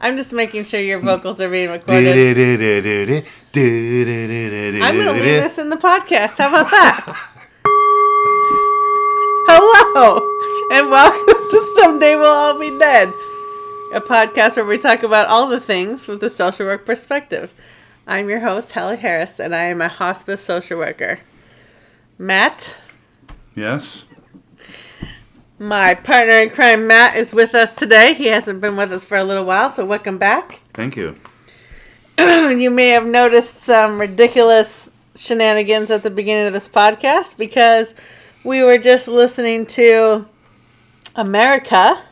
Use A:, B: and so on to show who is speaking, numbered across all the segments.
A: I'm just making sure your vocals are being recorded. I'm going to leave this in the podcast. How about that? Hello, and welcome to Someday We'll All Be Dead, a podcast where we talk about all the things with the social work perspective. I'm your host, Halley Harris, and I am a hospice social worker. Matt,
B: Yes.
A: My partner in crime, Matt, is with us today. He hasn't been with us for a little while, so welcome back.
B: Thank you.
A: you may have noticed some ridiculous shenanigans at the beginning of this podcast because we were just listening to America.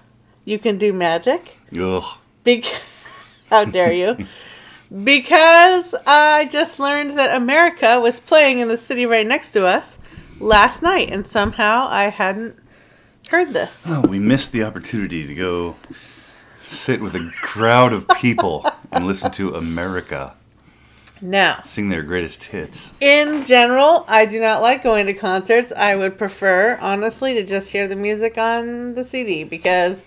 A: You can do magic.
B: Ugh.
A: Bec- How dare you? because I just learned that America was playing in the city right next to us last night, and somehow I hadn't heard this.
B: Oh, we missed the opportunity to go sit with a crowd of people and listen to America
A: Now,
B: sing their greatest hits.
A: in general, I do not like going to concerts. I would prefer, honestly, to just hear the music on the CD because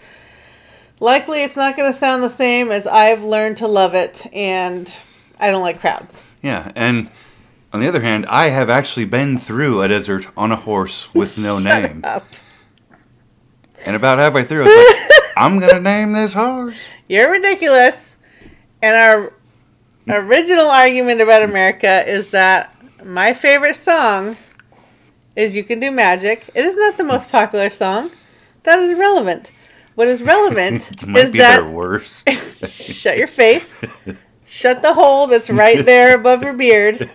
A: likely it's not going to sound the same as I've learned to love it, and I don't like crowds.
B: Yeah, and on the other hand, I have actually been through a desert on a horse with no name.
A: Up.
B: And about halfway through, I was like, I'm going to name this horse.
A: You're ridiculous. And our original argument about America is that my favorite song is You Can Do Magic. It is not the most popular song. That is relevant. What is relevant is that
B: worst.
A: shut your face. Shut the hole that's right there above your beard.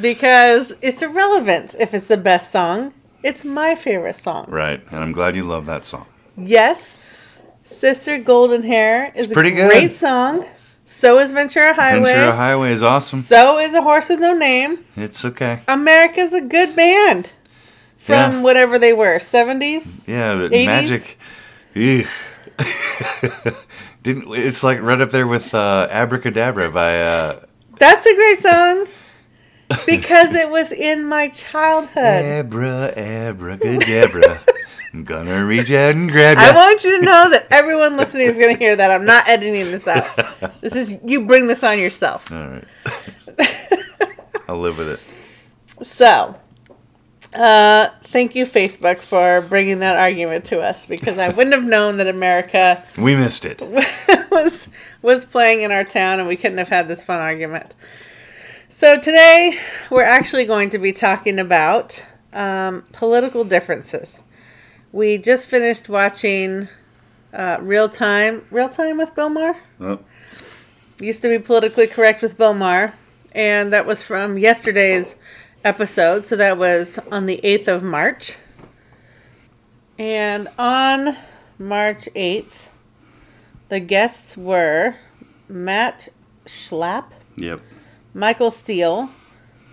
A: Because it's irrelevant if it's the best song. It's my favorite song.
B: Right, and I'm glad you love that song.
A: Yes, Sister Golden Hair is
B: It's pretty
A: a
B: good.
A: great song. So is Ventura Highway.
B: Ventura Highway is awesome.
A: So is A Horse with No Name.
B: It's okay.
A: America's a good band. From
B: Yeah.
A: whatever they were, 70s?
B: Yeah, but
A: 80s?
B: magic. Didn't it's like right up there with uh, Abracadabra by uh,
A: That's a great song. Because it was in my childhood.
B: Abra Abracadabra. I'm gonna reach out and grab you.
A: I want you to know that everyone listening is going to hear that. I'm not editing this out. This is you bring this on yourself.
B: All right, I'll live with it.
A: So, uh, thank you, Facebook, for bringing that argument to us because I wouldn't have known that America
B: We missed it.
A: was was playing in our town, and we couldn't have had this fun argument. So today we're actually going to be talking about um, political differences. We just finished watching uh, Real Time, Real Time with Bill Maher.
B: Oh,
A: Used to be politically correct with Bill Maher, and that was from yesterday's episode. So that was on the 8th of March. And on March 8th, the guests were Matt Schlapp,
B: yep.
A: Michael Steele,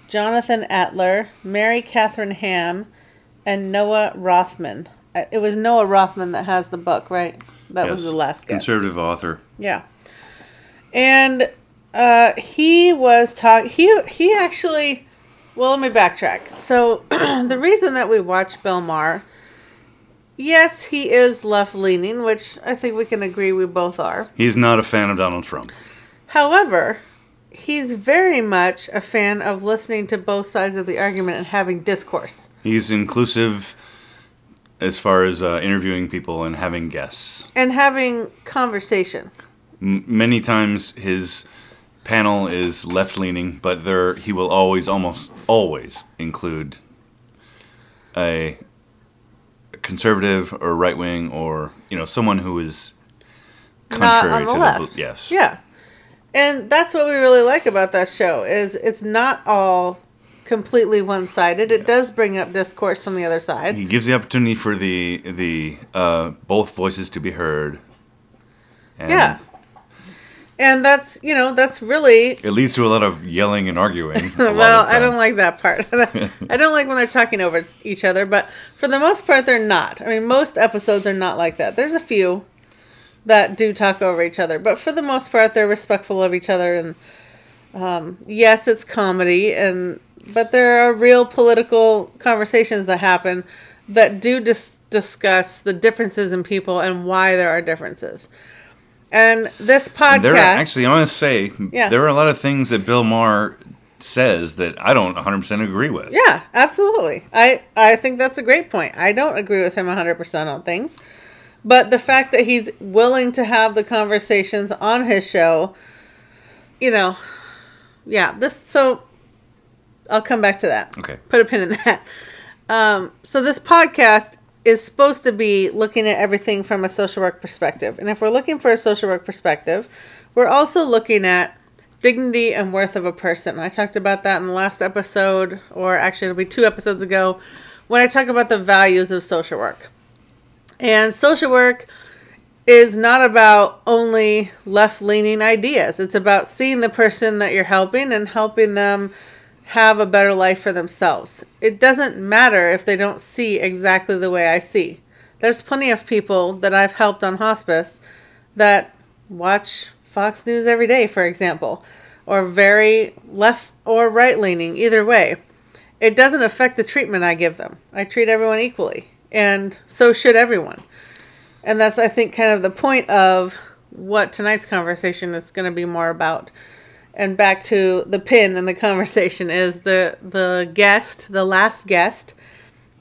A: Jonathan Alter, Mary Catherine Ham, and Noah Rothman. Uh, It was Noah Rothman that has the book, right? That was the last guest.
B: Conservative author.
A: Yeah. And uh, he was talking. He he actually. Well, let me backtrack. So the reason that we watch Bill Maher, yes, he is left leaning, which I think we can agree we both are.
B: He's not a fan of Donald Trump.
A: However, he's very much a fan of listening to both sides of the argument and having discourse.
B: He's inclusive as far as uh, interviewing people and having guests.
A: And having conversation.
B: M- many times his panel is left leaning, but there he will always, almost always include a conservative or right wing or you know someone who is contrary
A: on the
B: to
A: left.
B: yes.
A: Yeah. And that's what we really like about that show is it's not all completely one-sided. It does bring up discourse from the other side.
B: He gives the opportunity for the the uh, both voices to be heard. And
A: Yeah. And that's, you know, that's really
B: It leads to a lot of yelling and arguing.
A: well, I don't like that part. I don't like when they're talking over each other, but for the most part they're not. I mean, most episodes are not like that. There's a few that do talk over each other, but for the most part they're respectful of each other and um, yes, it's comedy and but there are real political conversations that happen that do dis- discuss the differences in people and why there are differences. And this podcast.
B: There are, actually, I want to say,
A: Yeah.
B: there are a lot of things that Bill Maher says that I don't 100% agree with.
A: Yeah, absolutely. I I think that's a great point. I don't agree with him 100% on things. But the fact that he's willing to have the conversations on his show, you know, yeah, this so I'll come back to that.
B: Okay.
A: Put a pin in that. Um, so this podcast is supposed to be looking at everything from a social work perspective. And if we're looking for a social work perspective, we're also looking at dignity and worth of a person. I talked about that in the last episode, or actually it'll be two episodes ago, when I talk about the values of social work. And social work is not about only left leaning ideas. It's about seeing the person that you're helping and helping them have a better life for themselves. It doesn't matter if they don't see exactly the way I see. There's plenty of people that I've helped on hospice that watch Fox News every day, for example, or very left or right leaning, either way. It doesn't affect the treatment I give them. I treat everyone equally, and so should everyone. And that's, I think, kind of the point of what tonight's conversation is going to be more about. And back to the pin in the conversation is the the guest, the last guest,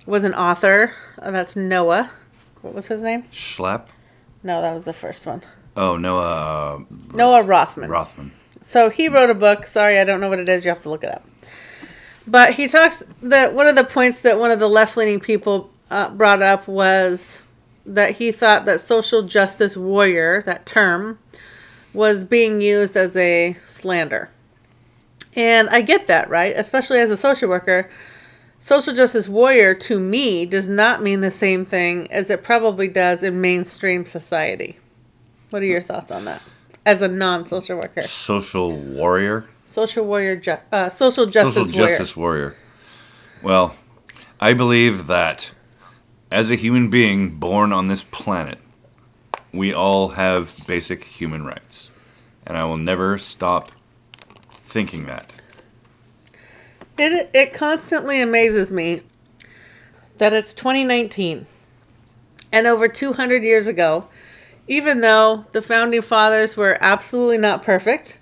A: was an author. Uh, that's Noah. What was his name?
B: Schlapp?
A: No, that was the first one.
B: Oh, Noah uh,
A: Noah Rothman.
B: Rothman.
A: So he wrote a book. Sorry, I don't know what it is. You have to look it up. But he talks that one of the points that one of the left leaning people uh, brought up was that he thought that social justice warrior, that term, was being used as a slander. And I get that, right? Especially as a social worker. Social justice warrior to me does not mean the same thing as it probably does in mainstream society. What are your thoughts on that? As a non social worker,
B: Social warrior?
A: social warrior, ju- uh, social justice
B: Social
A: warrior.
B: justice warrior. Well, I believe that as a human being born on this planet, we all have basic human rights. And I will never stop thinking that.
A: It it constantly amazes me that it's 2019 and over 200 years ago, even though the founding fathers were absolutely not perfect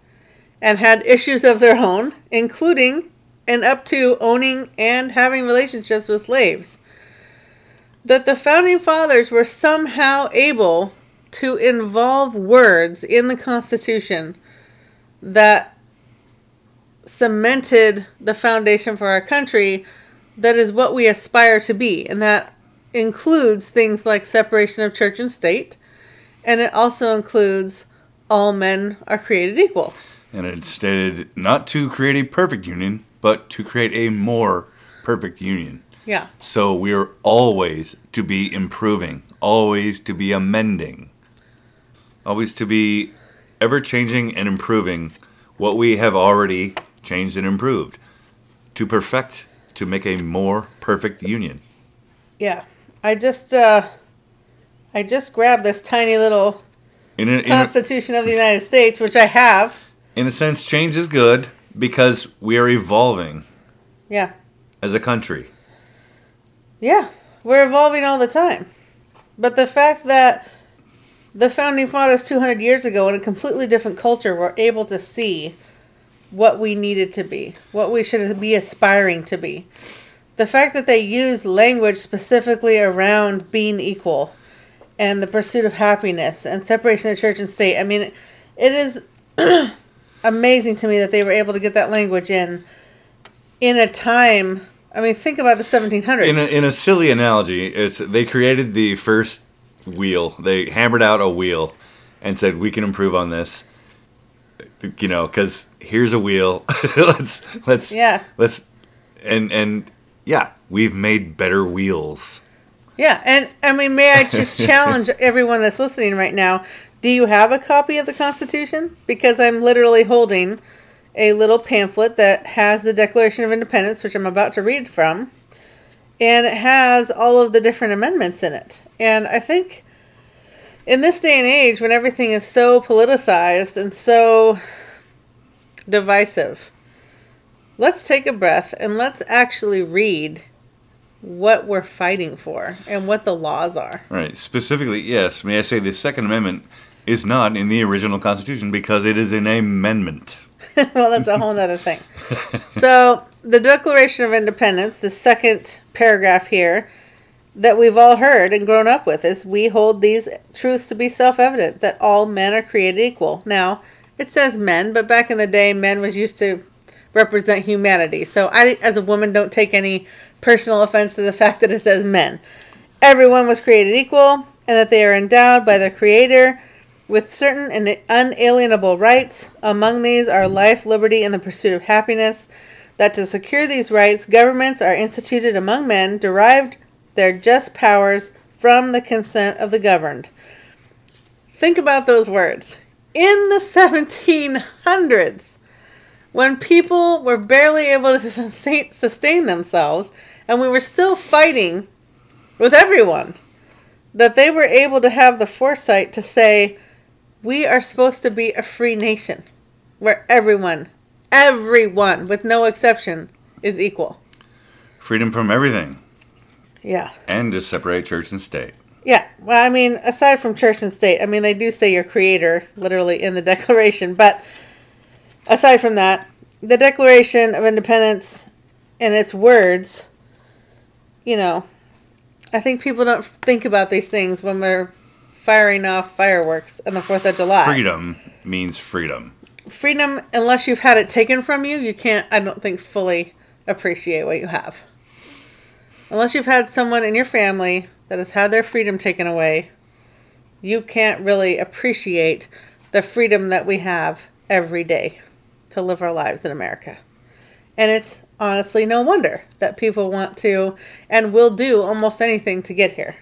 A: and had issues of their own, including and up to owning and having relationships with slaves, that the founding fathers were somehow able to involve words in the Constitution that cemented the foundation for our country that is what we aspire to be. And that includes things like separation of church and state. And it also includes all men are created equal.
B: And it stated not to create a perfect union, but to create a more perfect union.
A: Yeah
B: So we're always to be improving, always to be amending, always to be ever changing and improving what we have already changed and improved to perfect, to make a more perfect union.
A: yeah i just uh i just grabbed this tiny little
B: In a, in, a,
A: constitution of the united states which i have
B: in a sense, change is good because we are evolving
A: yeah
B: as a country.
A: Yeah, we're evolving all the time. But the fact that the founding fathers 200 years ago in a completely different culture were able to see what we needed to be, what we should be aspiring to be. The fact that they used language specifically around being equal and the pursuit of happiness and separation of church and state. I mean, it is amazing to me that they were able to get that language in in a time. I mean, think about the 1700s.
B: In a, in a silly analogy, it's they created the first wheel. They hammered out a wheel and said, "We can improve on this." You know, because here's a wheel. let's let's
A: Yeah.
B: let's and and yeah, we've made better wheels.
A: Yeah, and I mean, may I just challenge everyone that's listening right now? Do you have a copy of the Constitution? Because I'm literally holding a little pamphlet that has the Declaration of Independence, which I'm about to read from, and it has all of the different amendments in it. And I think in this day and age, when everything is so politicized and so divisive, let's take a breath and let's actually read what we're fighting for and what the laws are.
B: Right. Specifically, yes. May I say the Second Amendment is not in the original Constitution because it is an amendment.
A: well, that's a whole other thing. so, the Declaration of Independence, the second paragraph here, that we've all heard and grown up with is we hold these truths to be self evident that all men are created equal. Now, it says men, but back in the day, men was used to represent humanity. So, I, as a woman, don't take any personal offense to the fact that it says men. Everyone was created equal and that they are endowed by their Creator with certain and unalienable rights. Among these are life, liberty, and the pursuit of happiness. That to secure these rights, governments are instituted among men, derived their just powers from the consent of the governed. Think about those words. In the 1700s, when people were barely able to sustain themselves, and we were still fighting with everyone, that they were able to have the foresight to say, we are supposed to be a free nation where everyone, everyone, with no exception, is equal.
B: Freedom from everything.
A: Yeah.
B: And to separate church and state.
A: Yeah. Well, I mean, aside from church and state, I mean, they do say your creator literally in the Declaration, but aside from that, the Declaration of Independence and its words, you know, I think people don't think about these things when we're firing off fireworks on the 4th of July.
B: Freedom means freedom.
A: Freedom, unless you've had it taken from you, you can't, I don't think, fully appreciate what you have unless you've had someone in your family that has had their freedom taken away, you can't really appreciate the freedom that we have every day to live our lives in America. And it's honestly no wonder that people want to and will do almost anything to get here,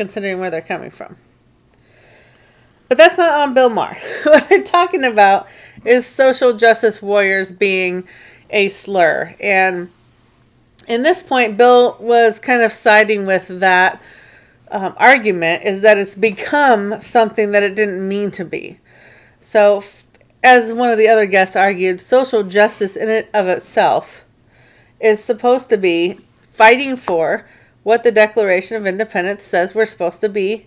A: considering where they're coming from. But that's not on Bill Maher. what they're talking about is social justice warriors being a slur. And in this point, Bill was kind of siding with that um, argument is that it's become something that it didn't mean to be. So, f- as one of the other guests argued, social justice in it of itself is supposed to be fighting for what the Declaration of Independence says we're supposed to be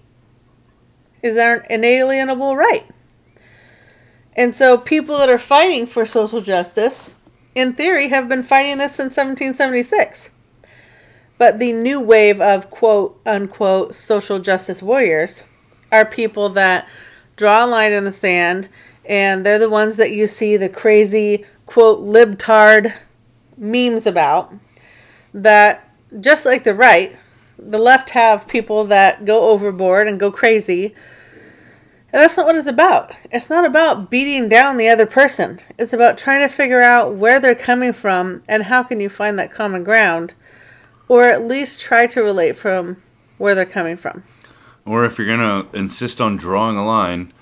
A: is our inalienable right. And so people that are fighting for social justice in theory, have been fighting this since 1776. But the new wave of quote unquote social justice warriors are people that draw a line in the sand and they're the ones that you see the crazy quote libtard memes about that just like the right the left have people that go overboard and go crazy and that's not what it's about. It's not about beating down the other person. It's about trying to figure out where they're coming from and how can you find that common ground or at least try to relate from where they're coming from.
B: Or if you're going to insist on drawing a line,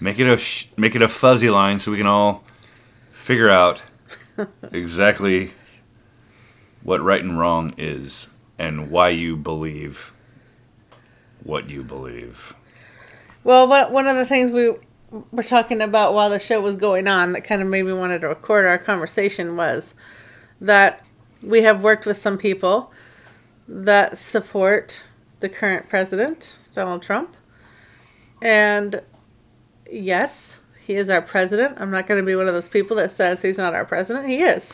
B: make it a sh- make it a fuzzy line so we can all figure out exactly what right and wrong is and why you believe what you believe.
A: Well, one of the things we were talking about while the show was going on that kind of made me wanted to record our conversation was that we have worked with some people that support the current president, Donald Trump. And yes, he is our president. I'm not going to be one of those people that says he's not our president. He is.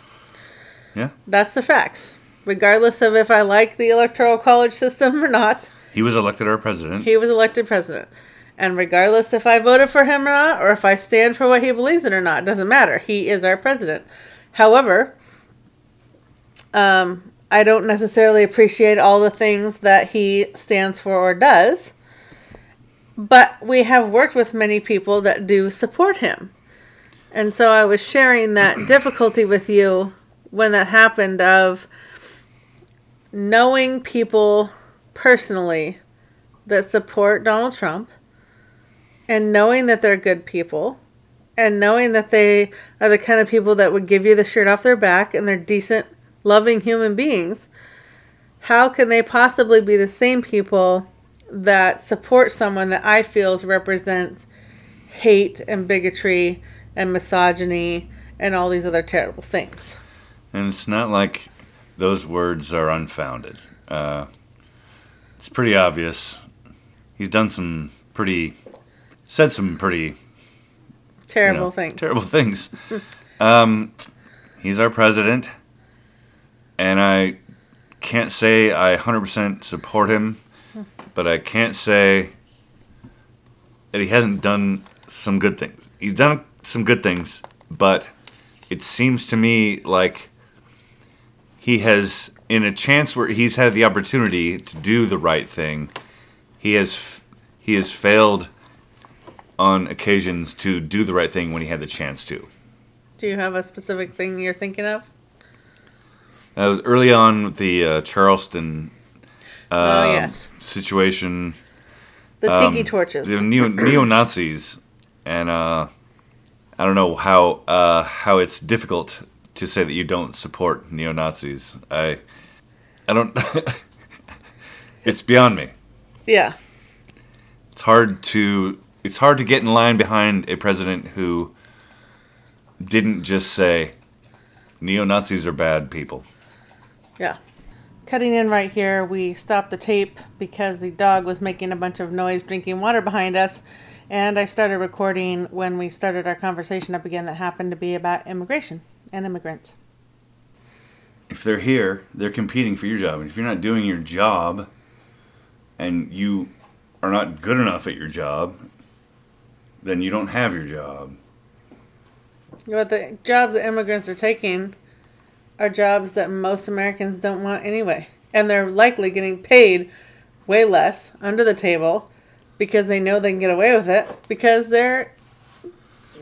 B: Yeah.
A: That's the facts. Regardless of if I like the electoral college system or not.
B: He was elected our president.
A: He was elected president. And regardless if I voted for him or not, or if I stand for what he believes in or not, doesn't matter. He is our president. However, um, I don't necessarily appreciate all the things that he stands for or does. But we have worked with many people that do support him. And so I was sharing that difficulty with you when that happened of knowing people personally that support Donald Trump and knowing that they're good people and knowing that they are the kind of people that would give you the shirt off their back and they're decent, loving human beings, how can they possibly be the same people that support someone that I feel represents hate and bigotry and misogyny and all these other terrible things?
B: And it's not like those words are unfounded. Uh, it's pretty obvious. He's done some pretty said some pretty you
A: Terrible
B: know,
A: things.
B: Terrible things. um, he's our president, and I can't say I 100% support him, but I can't say that he hasn't done some good things. He's done some good things, but it seems to me like he has, in a chance where he's had the opportunity to do the right thing, he has he has failed on occasions to do the right thing when he had the chance to.
A: Do you have a specific thing you're thinking of?
B: That was early on with the uh, Charleston
A: oh
B: um,
A: yes,
B: situation.
A: the tiki
B: um,
A: torches.
B: The neo neo Nazis, and uh, I don't know how uh, how it's difficult to say that you don't support neo Nazis. I I don't. it's beyond me.
A: yeah,
B: It's hard to it's hard to get in line behind a president who didn't just say neo Nazis are bad people.
A: yeah. Cutting in right here, we stopped the tape because the dog was making a bunch of noise drinking water behind us. And I started recording when we started our conversation up again that happened to be about immigration and immigrants.
B: if they're here, they're competing for your job. And if you're not doing your job and you are not good enough at your job, then you don't have your job.
A: But the jobs that immigrants are taking are jobs that most Americans don't want anyway. And they're likely getting paid way less under the table because they know they can get away with it because they're,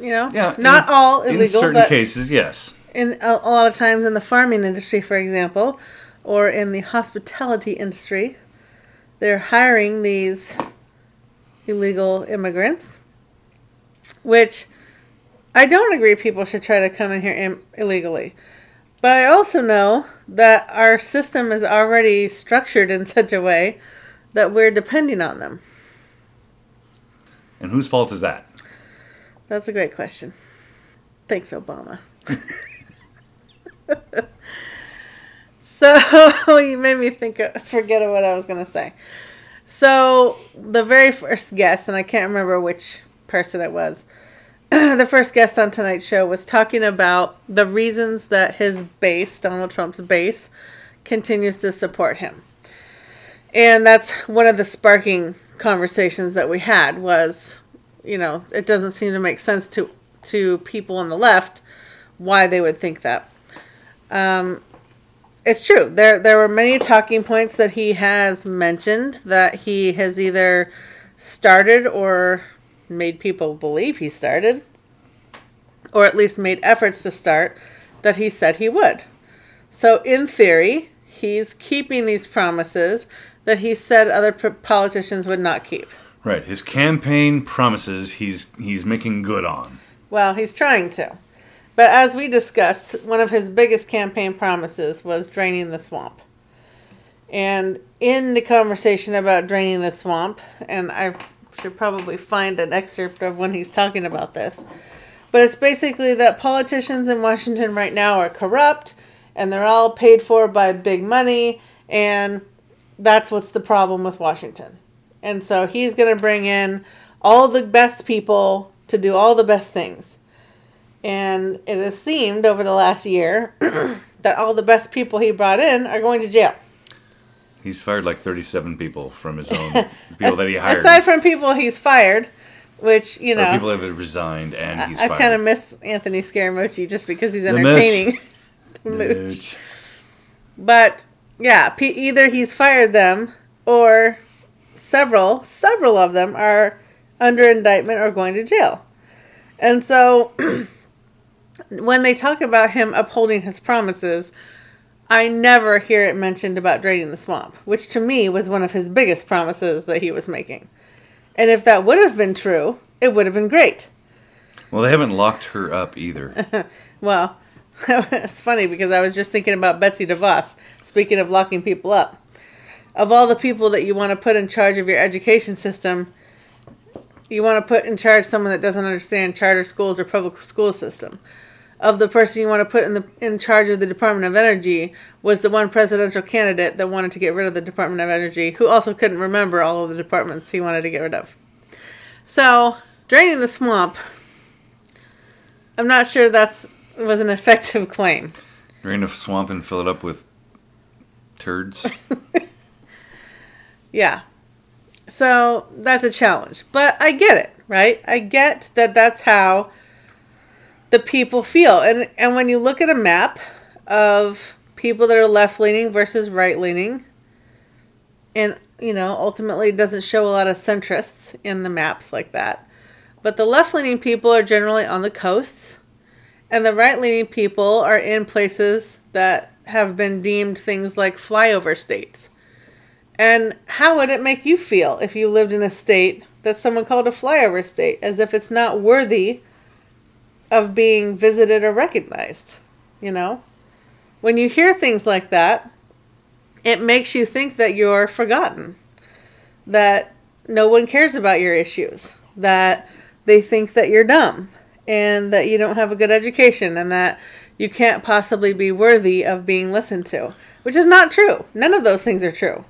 A: you know,
B: Yeah,
A: not
B: in-
A: all illegal.
B: In
A: certain
B: cases, yes.
A: In a, a lot of times in the farming industry, for example, or in the hospitality industry, they're hiring these illegal immigrants, which I don't agree people should try to come in here Im- illegally. But I also know that our system is already structured in such a way that we're depending on them.
B: And whose fault is that?
A: That's a great question. Thanks, Obama. so you made me think, of, forget what I was going to say. So the very first guest, and I can't remember which person it was, the first guest on tonight's show was talking about the reasons that his base, Donald Trump's base, continues to support him. And that's one of the sparking conversations that we had was, you know, it doesn't seem to make sense to to people on the left why they would think that. Um, it's true. There there were many talking points that he has mentioned that he has either started or made people believe he started, or at least made efforts to start that he said he would. So in theory, he's keeping these promises that he said other p- politicians would not keep.
B: Right. His campaign promises he's he's making good on.
A: Well, he's trying to. But as we discussed, one of his biggest campaign promises was draining the swamp. And in the conversation about draining the swamp, and I should probably find an excerpt of when he's talking about this, but it's basically that politicians in Washington right now are corrupt and they're all paid for by big money, and that's what's the problem with Washington. And so he's going to bring in all the best people to do all the best things. And it has seemed over the last year that all the best people he brought in are going to jail.
B: He's fired like 37 people from his own people that he hired.
A: Aside from people he's fired, which, you
B: or
A: know,
B: people have resigned and he's
A: I, I kind of miss Anthony Scaramucci just because he's entertaining.
B: The Mooch.
A: The. Mooch. But yeah, P- either he's fired them or several, several of them are under indictment or going to jail. And so when they talk about him upholding his promises, I never hear it mentioned about draining the swamp, which to me was one of his biggest promises that he was making. And if that would have been true, it would have been great.
B: Well, they haven't locked her up either.
A: Well, it's funny because I was just thinking about Betsy DeVos. Speaking of locking people up, of all the people that you want to put in charge of your education system, you want to put in charge someone that doesn't understand charter schools or public school system. Of the person you want to put in the in charge of the Department of Energy was the one presidential candidate that wanted to get rid of the Department of Energy, who also couldn't remember all of the departments he wanted to get rid of. So draining the swamp. I'm not sure that's was an effective claim.
B: Drain a swamp and fill it up with turds.
A: Yeah. So that's a challenge. But I get it, right? I get that that's how the people feel. And and when you look at a map of people that are left leaning versus right leaning, and you know, ultimately it doesn't show a lot of centrists in the maps like that. But the left leaning people are generally on the coasts, and the right leaning people are in places that have been deemed things like flyover states. And how would it make you feel if you lived in a state that someone called a flyover state, as if it's not worthy of being visited or recognized? You know? When you hear things like that, it makes you think that you're forgotten, that no one cares about your issues, that they think that you're dumb, and that you don't have a good education, and that you can't possibly be worthy of being listened to, which is not true. None of those things are true.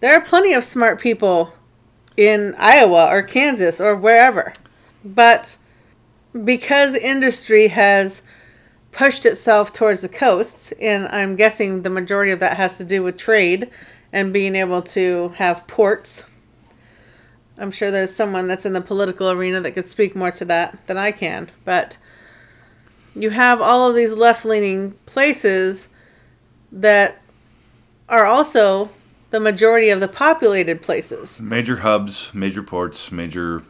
A: There are plenty of smart people in Iowa or Kansas or wherever. But because industry has pushed itself towards the coasts, and I'm guessing the majority of that has to do with trade and being able to have ports. I'm sure there's someone that's in the political arena that could speak more to that than I can. But you have all of these left leaning places that are also the majority of the populated places.
B: major hubs, major ports, major.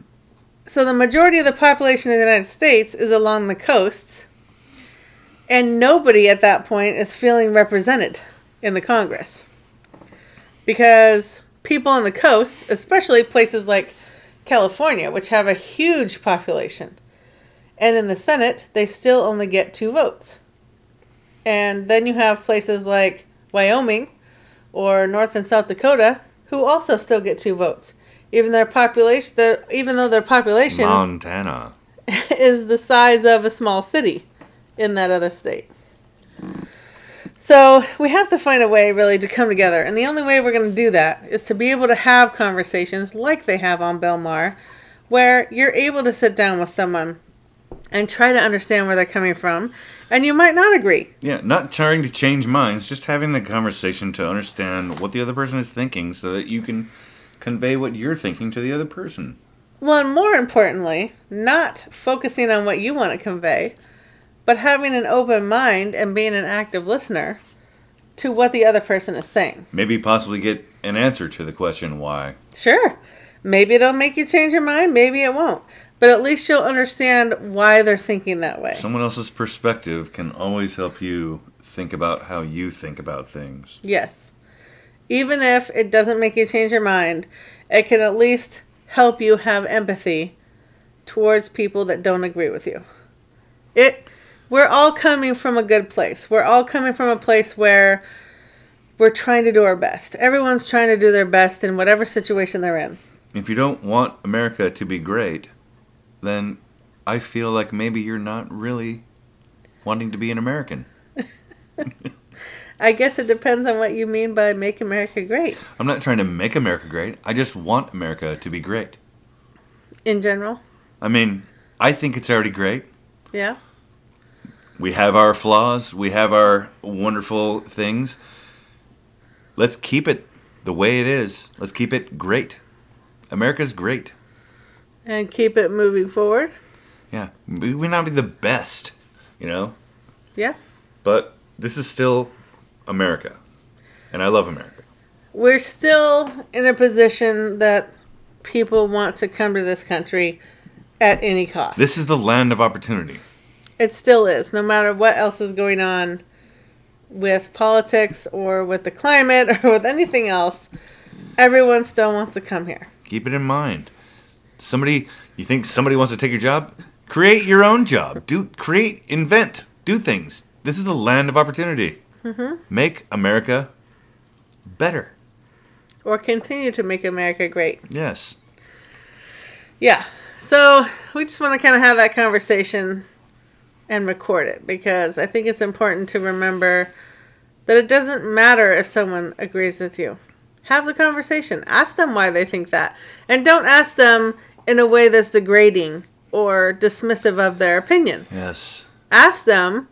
A: So the majority of the population of the United States is along the coasts, and nobody at that point is feeling represented in the Congress. Because people on the coasts, especially places like California, which have a huge population, and in the Senate, they still only get two votes. And then you have places like Wyoming or North and South Dakota who also still get two votes. Even their population, their, even though their population
B: Montana.
A: is the size of a small city in that other state. So we have to find a way really to come together. And the only way we're going to do that is to be able to have conversations like they have on Bill Maher, where you're able to sit down with someone and try to understand where they're coming from. And you might not agree.
B: Yeah, not trying to change minds, just having the conversation to understand what the other person is thinking so that you can convey what you're thinking to the other person.
A: Well, and more importantly, not focusing on what you want to convey, but having an open mind and being an active listener to what the other person is saying.
B: Maybe possibly get an answer to the question why.
A: Sure. Maybe it'll make you change your mind, maybe it won't. But at least you'll understand why they're thinking that way.
B: Someone else's perspective can always help you think about how you think about things.
A: Yes. Even if it doesn't make you change your mind, it can at least help you have empathy towards people that don't agree with you. It we're all coming from a good place. We're all coming from a place where we're trying to do our best. Everyone's trying to do their best in whatever situation they're in.
B: If you don't want America to be great, then I feel like maybe you're not really wanting to be an American.
A: I guess it depends on what you mean by make America great
B: I'm not trying to make America great. I just want America to be great.
A: in general.
B: I mean, I think it's already great.
A: Yeah.
B: We have our flaws, we have our wonderful things. Let's keep it the way it is. Let's keep it great. America's great.
A: And keep it moving forward.
B: Yeah. We may not be the best, you know,
A: Yeah.
B: but this is still America. And I love America.
A: We're still in a position that people want to come to this country at any cost.
B: This is the land of opportunity.
A: It still is, no matter what else is going on with politics or with the climate or with anything else. Everyone still wants to come here.
B: Keep it in mind. Somebody, you think somebody wants to take your job? Create your own job. Do create, invent, do things. This is the land of opportunity.
A: Mm-hmm.
B: Make America better.
A: Or continue to make America great.
B: Yes.
A: Yeah. So we just want to kind of have that conversation and record it because I think it's important to remember that it doesn't matter if someone agrees with you. Have the conversation. Ask them why they think that. And don't ask them in a way that's degrading or dismissive of their opinion.
B: Yes.
A: Ask them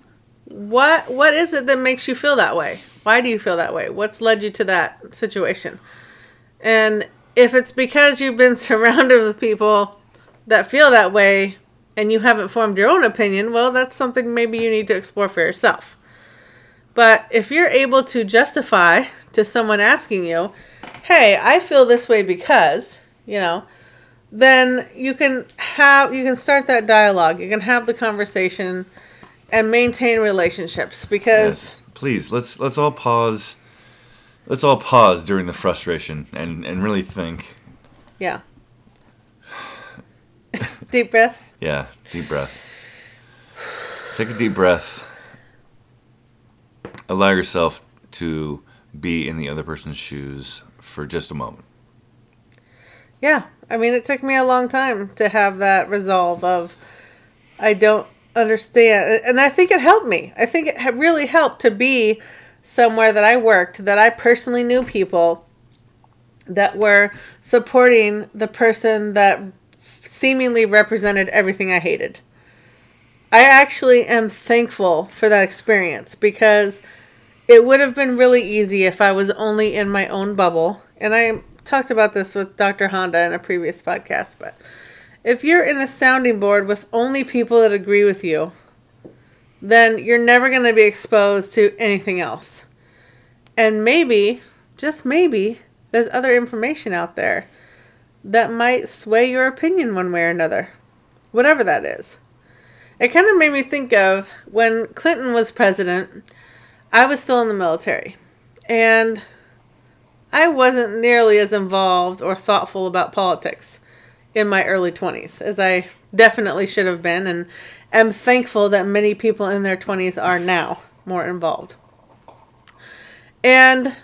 A: what what is it that makes you feel that way? Why do you feel that way? What's led you to that situation? And if it's because you've been surrounded with people that feel that way and you haven't formed your own opinion, well, that's something maybe you need to explore for yourself. But if you're able to justify to someone asking you, hey, I feel this way because, you know, then you can have you can start that dialogue. You can have the conversation and maintain relationships because
B: Yes. Please let's let's all pause. Let's all pause during the frustration and and really think.
A: yeah. Deep breath.
B: Yeah, deep breath. Take a deep breath. Allow yourself to be in the other person's shoes for just a moment.
A: Yeah. I mean, it took me a long time to have that resolve of I don't understand. And I think it helped me. I think it really helped to be somewhere that I worked that I personally knew people that were supporting the person that seemingly represented everything I hated. I actually am thankful for that experience because it would have been really easy if I was only in my own bubble. And I talked about this with Dr. Honda in a previous podcast, but if you're in a sounding board with only people that agree with you, then you're never going to be exposed to anything else. And maybe, just maybe, there's other information out there that might sway your opinion one way or another, whatever that is. It kind of made me think of when Clinton was president, I was still in the military. And I wasn't nearly as involved or thoughtful about politics in my early 20s as I definitely should have been, and am thankful that many people in their 20s are now more involved. And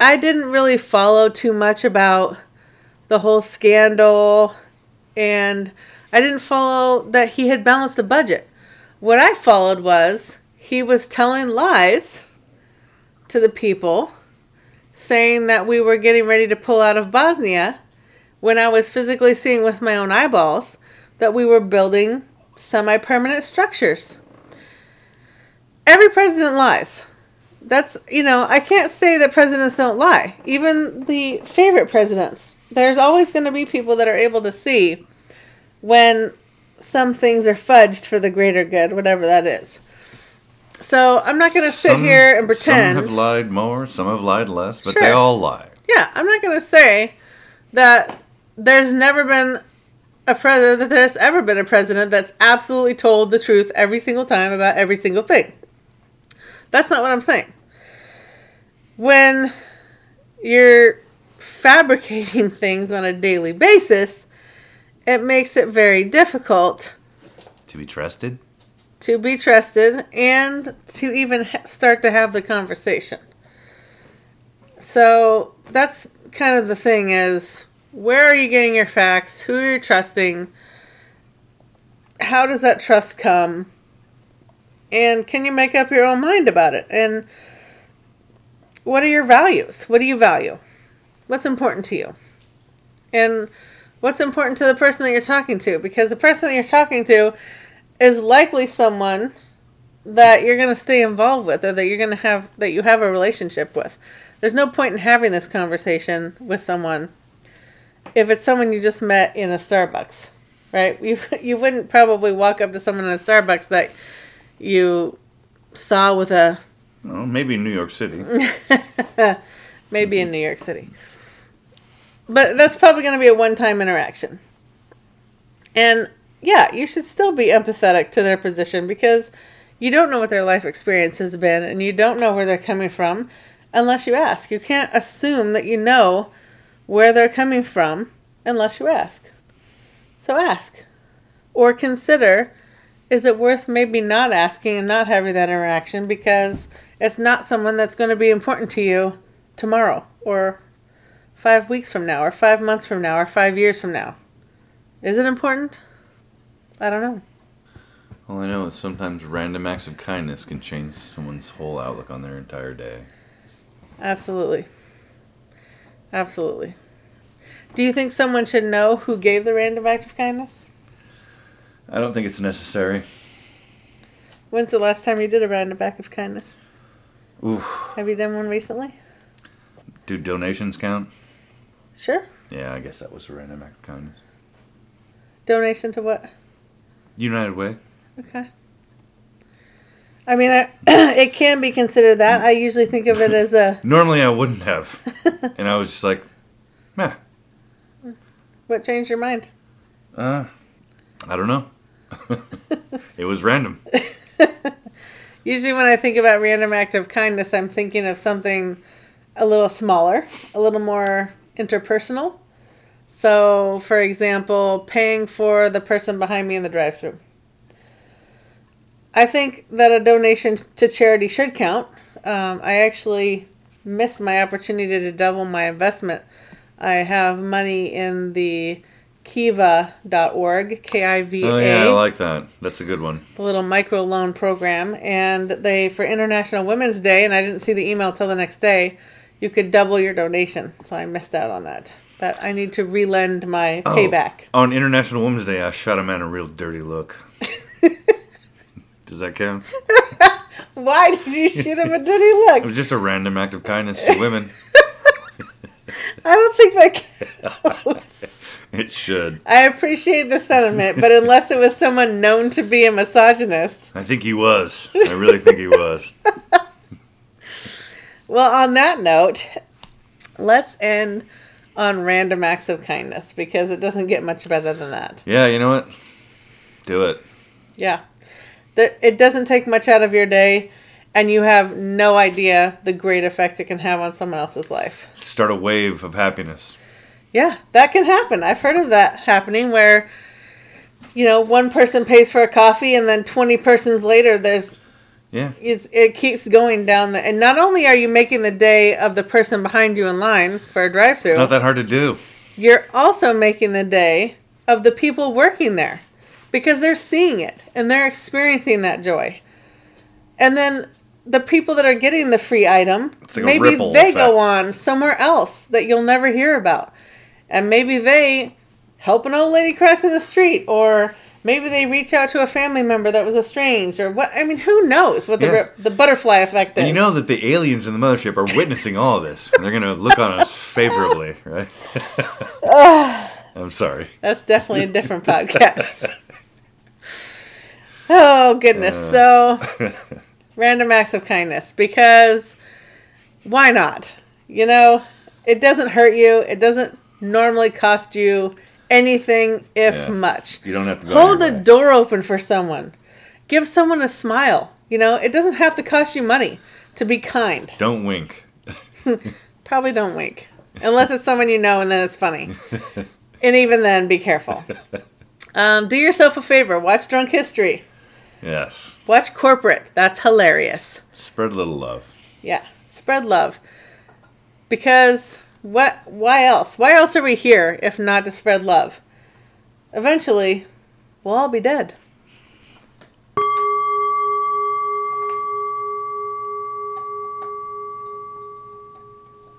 A: I didn't really follow too much about the whole scandal, and I didn't follow that he had balanced the budget. What I followed was he was telling lies to the people, saying that we were getting ready to pull out of Bosnia when I was physically seeing with my own eyeballs that we were building semi permanent structures. Every president lies. That's, you know, I can't say that presidents don't lie. Even the favorite presidents. There's always going to be people that are able to see when some things are fudged for the greater good, whatever that is. So I'm not going to sit
B: Some-
A: here and pretend.
B: Some have lied more, some have lied less, but
A: Sure.
B: they all lie.
A: Yeah, I'm not going to say that there's never been a president that there's ever been a president that's absolutely told the truth every single time about every single thing. That's not what I'm saying. When you're fabricating things on a daily basis, it makes it very difficult
B: To be trusted?
A: to be trusted and to even start to have the conversation. So that's kind of the thing is where are you getting your facts? Who are you trusting? How does that trust come? And can you make up your own mind about it? And what are your values? What do you value? What's important to you? And what's important to the person that you're talking to? Because the person that you're talking to is likely someone that you're going to stay involved with or that you're going to have that you have a relationship with. There's no point in having this conversation with someone if it's someone you just met in a Starbucks, right? You you wouldn't probably walk up to someone in a Starbucks that you saw with a
B: Well, maybe in New York City.
A: maybe in New York City. But that's probably going to be a one-time interaction. And yeah, you should still be empathetic to their position because you don't know what their life experience has been and you don't know where they're coming from unless you ask. You can't assume that you know where they're coming from unless you ask. So ask. Or consider is it worth maybe not asking and not having that interaction because it's not someone that's going to be important to you tomorrow or five weeks from now or five months from now or five years from now? Is it important? I don't know.
B: All I know is sometimes random acts of kindness can change someone's whole outlook on their entire day.
A: Absolutely. Absolutely. Do you think someone should know who gave the random act of kindness?
B: I don't think it's necessary.
A: When's the last time you did a random act of kindness?
B: Ooh.
A: Have you done one recently?
B: Do donations count?
A: Sure.
B: Yeah, I guess that was a random act of kindness.
A: Donation to what?
B: United Way.
A: Okay. I mean, I, it can be considered that. I usually think of it as a.
B: Normally I wouldn't have. and I was just like, meh.
A: What changed your mind?
B: Uh, I don't know. it was random.
A: Usually, when I think about random act of kindness, I'm thinking of something a little smaller, a little more interpersonal. So, for example, paying for the person behind me in the drive through. I think that a donation to charity should count. Um, I actually missed my opportunity to double my investment. I have money in the kiva.org, K I V A
B: Oh yeah, I like that. That's a good one.
A: the little micro loan program and they for international women's day and i didn't see the email till the next day you could double your donation so i missed out on that but i need to relend my
B: Oh,
A: payback
B: On International Women's Day, I shot a man a real dirty look. Does that count?
A: why did you shoot him a dirty look?
B: It was just a random act of kindness to women.
A: i don't think that counts.
B: It should.
A: i appreciate the sentiment but unless it was someone known to be a misogynist
B: I think he was. I really think he was.
A: well on that note let's end on random acts of kindness because it doesn't get much better than that
B: Yeah, you know what? Do it.
A: Yeah. It doesn't take much out of your day, and you have no idea the great effect it can have on someone else's life.
B: Start a wave of happiness.
A: Yeah, that can happen. I've heard of that happening where, you know, one person pays for a coffee, and then 20 persons later, there's
B: Yeah.
A: it's, it keeps going down the. And not only are you making the day of the person behind you in line for a drive through, It's
B: not that hard to do.
A: you're also making the day of the people working there because they're seeing it and they're experiencing that joy. And then the people that are getting the free item,
B: like
A: maybe they go on somewhere else that you'll never hear about. And maybe they help an old lady crossing the street or maybe they reach out to a family member that was estranged or what I mean who knows what the
B: Yeah.
A: rip, the butterfly effect is.
B: And you know that the aliens in the mothership are witnessing all of this. And they're going to look on us favorably, right? I'm sorry.
A: That's definitely a different podcast. Oh goodness.
B: Uh.
A: So random acts of kindness because why not? You know, it doesn't hurt you. It doesn't normally cost you anything if
B: Yeah.
A: much.
B: You don't have to go.
A: Hold the door open for someone. Give someone a smile. You know, it doesn't have to cost you money to be kind.
B: Don't wink.
A: Probably don't wink. Unless it's someone you know and then it's funny. and even then, be careful. Um, do yourself a favor. Watch Drunk History.
B: Yes.
A: Watch Corporate. That's hilarious.
B: Spread a little love.
A: Yeah. Spread love. Because what why else? Why else are we here if not to spread love? Eventually, we'll all be dead.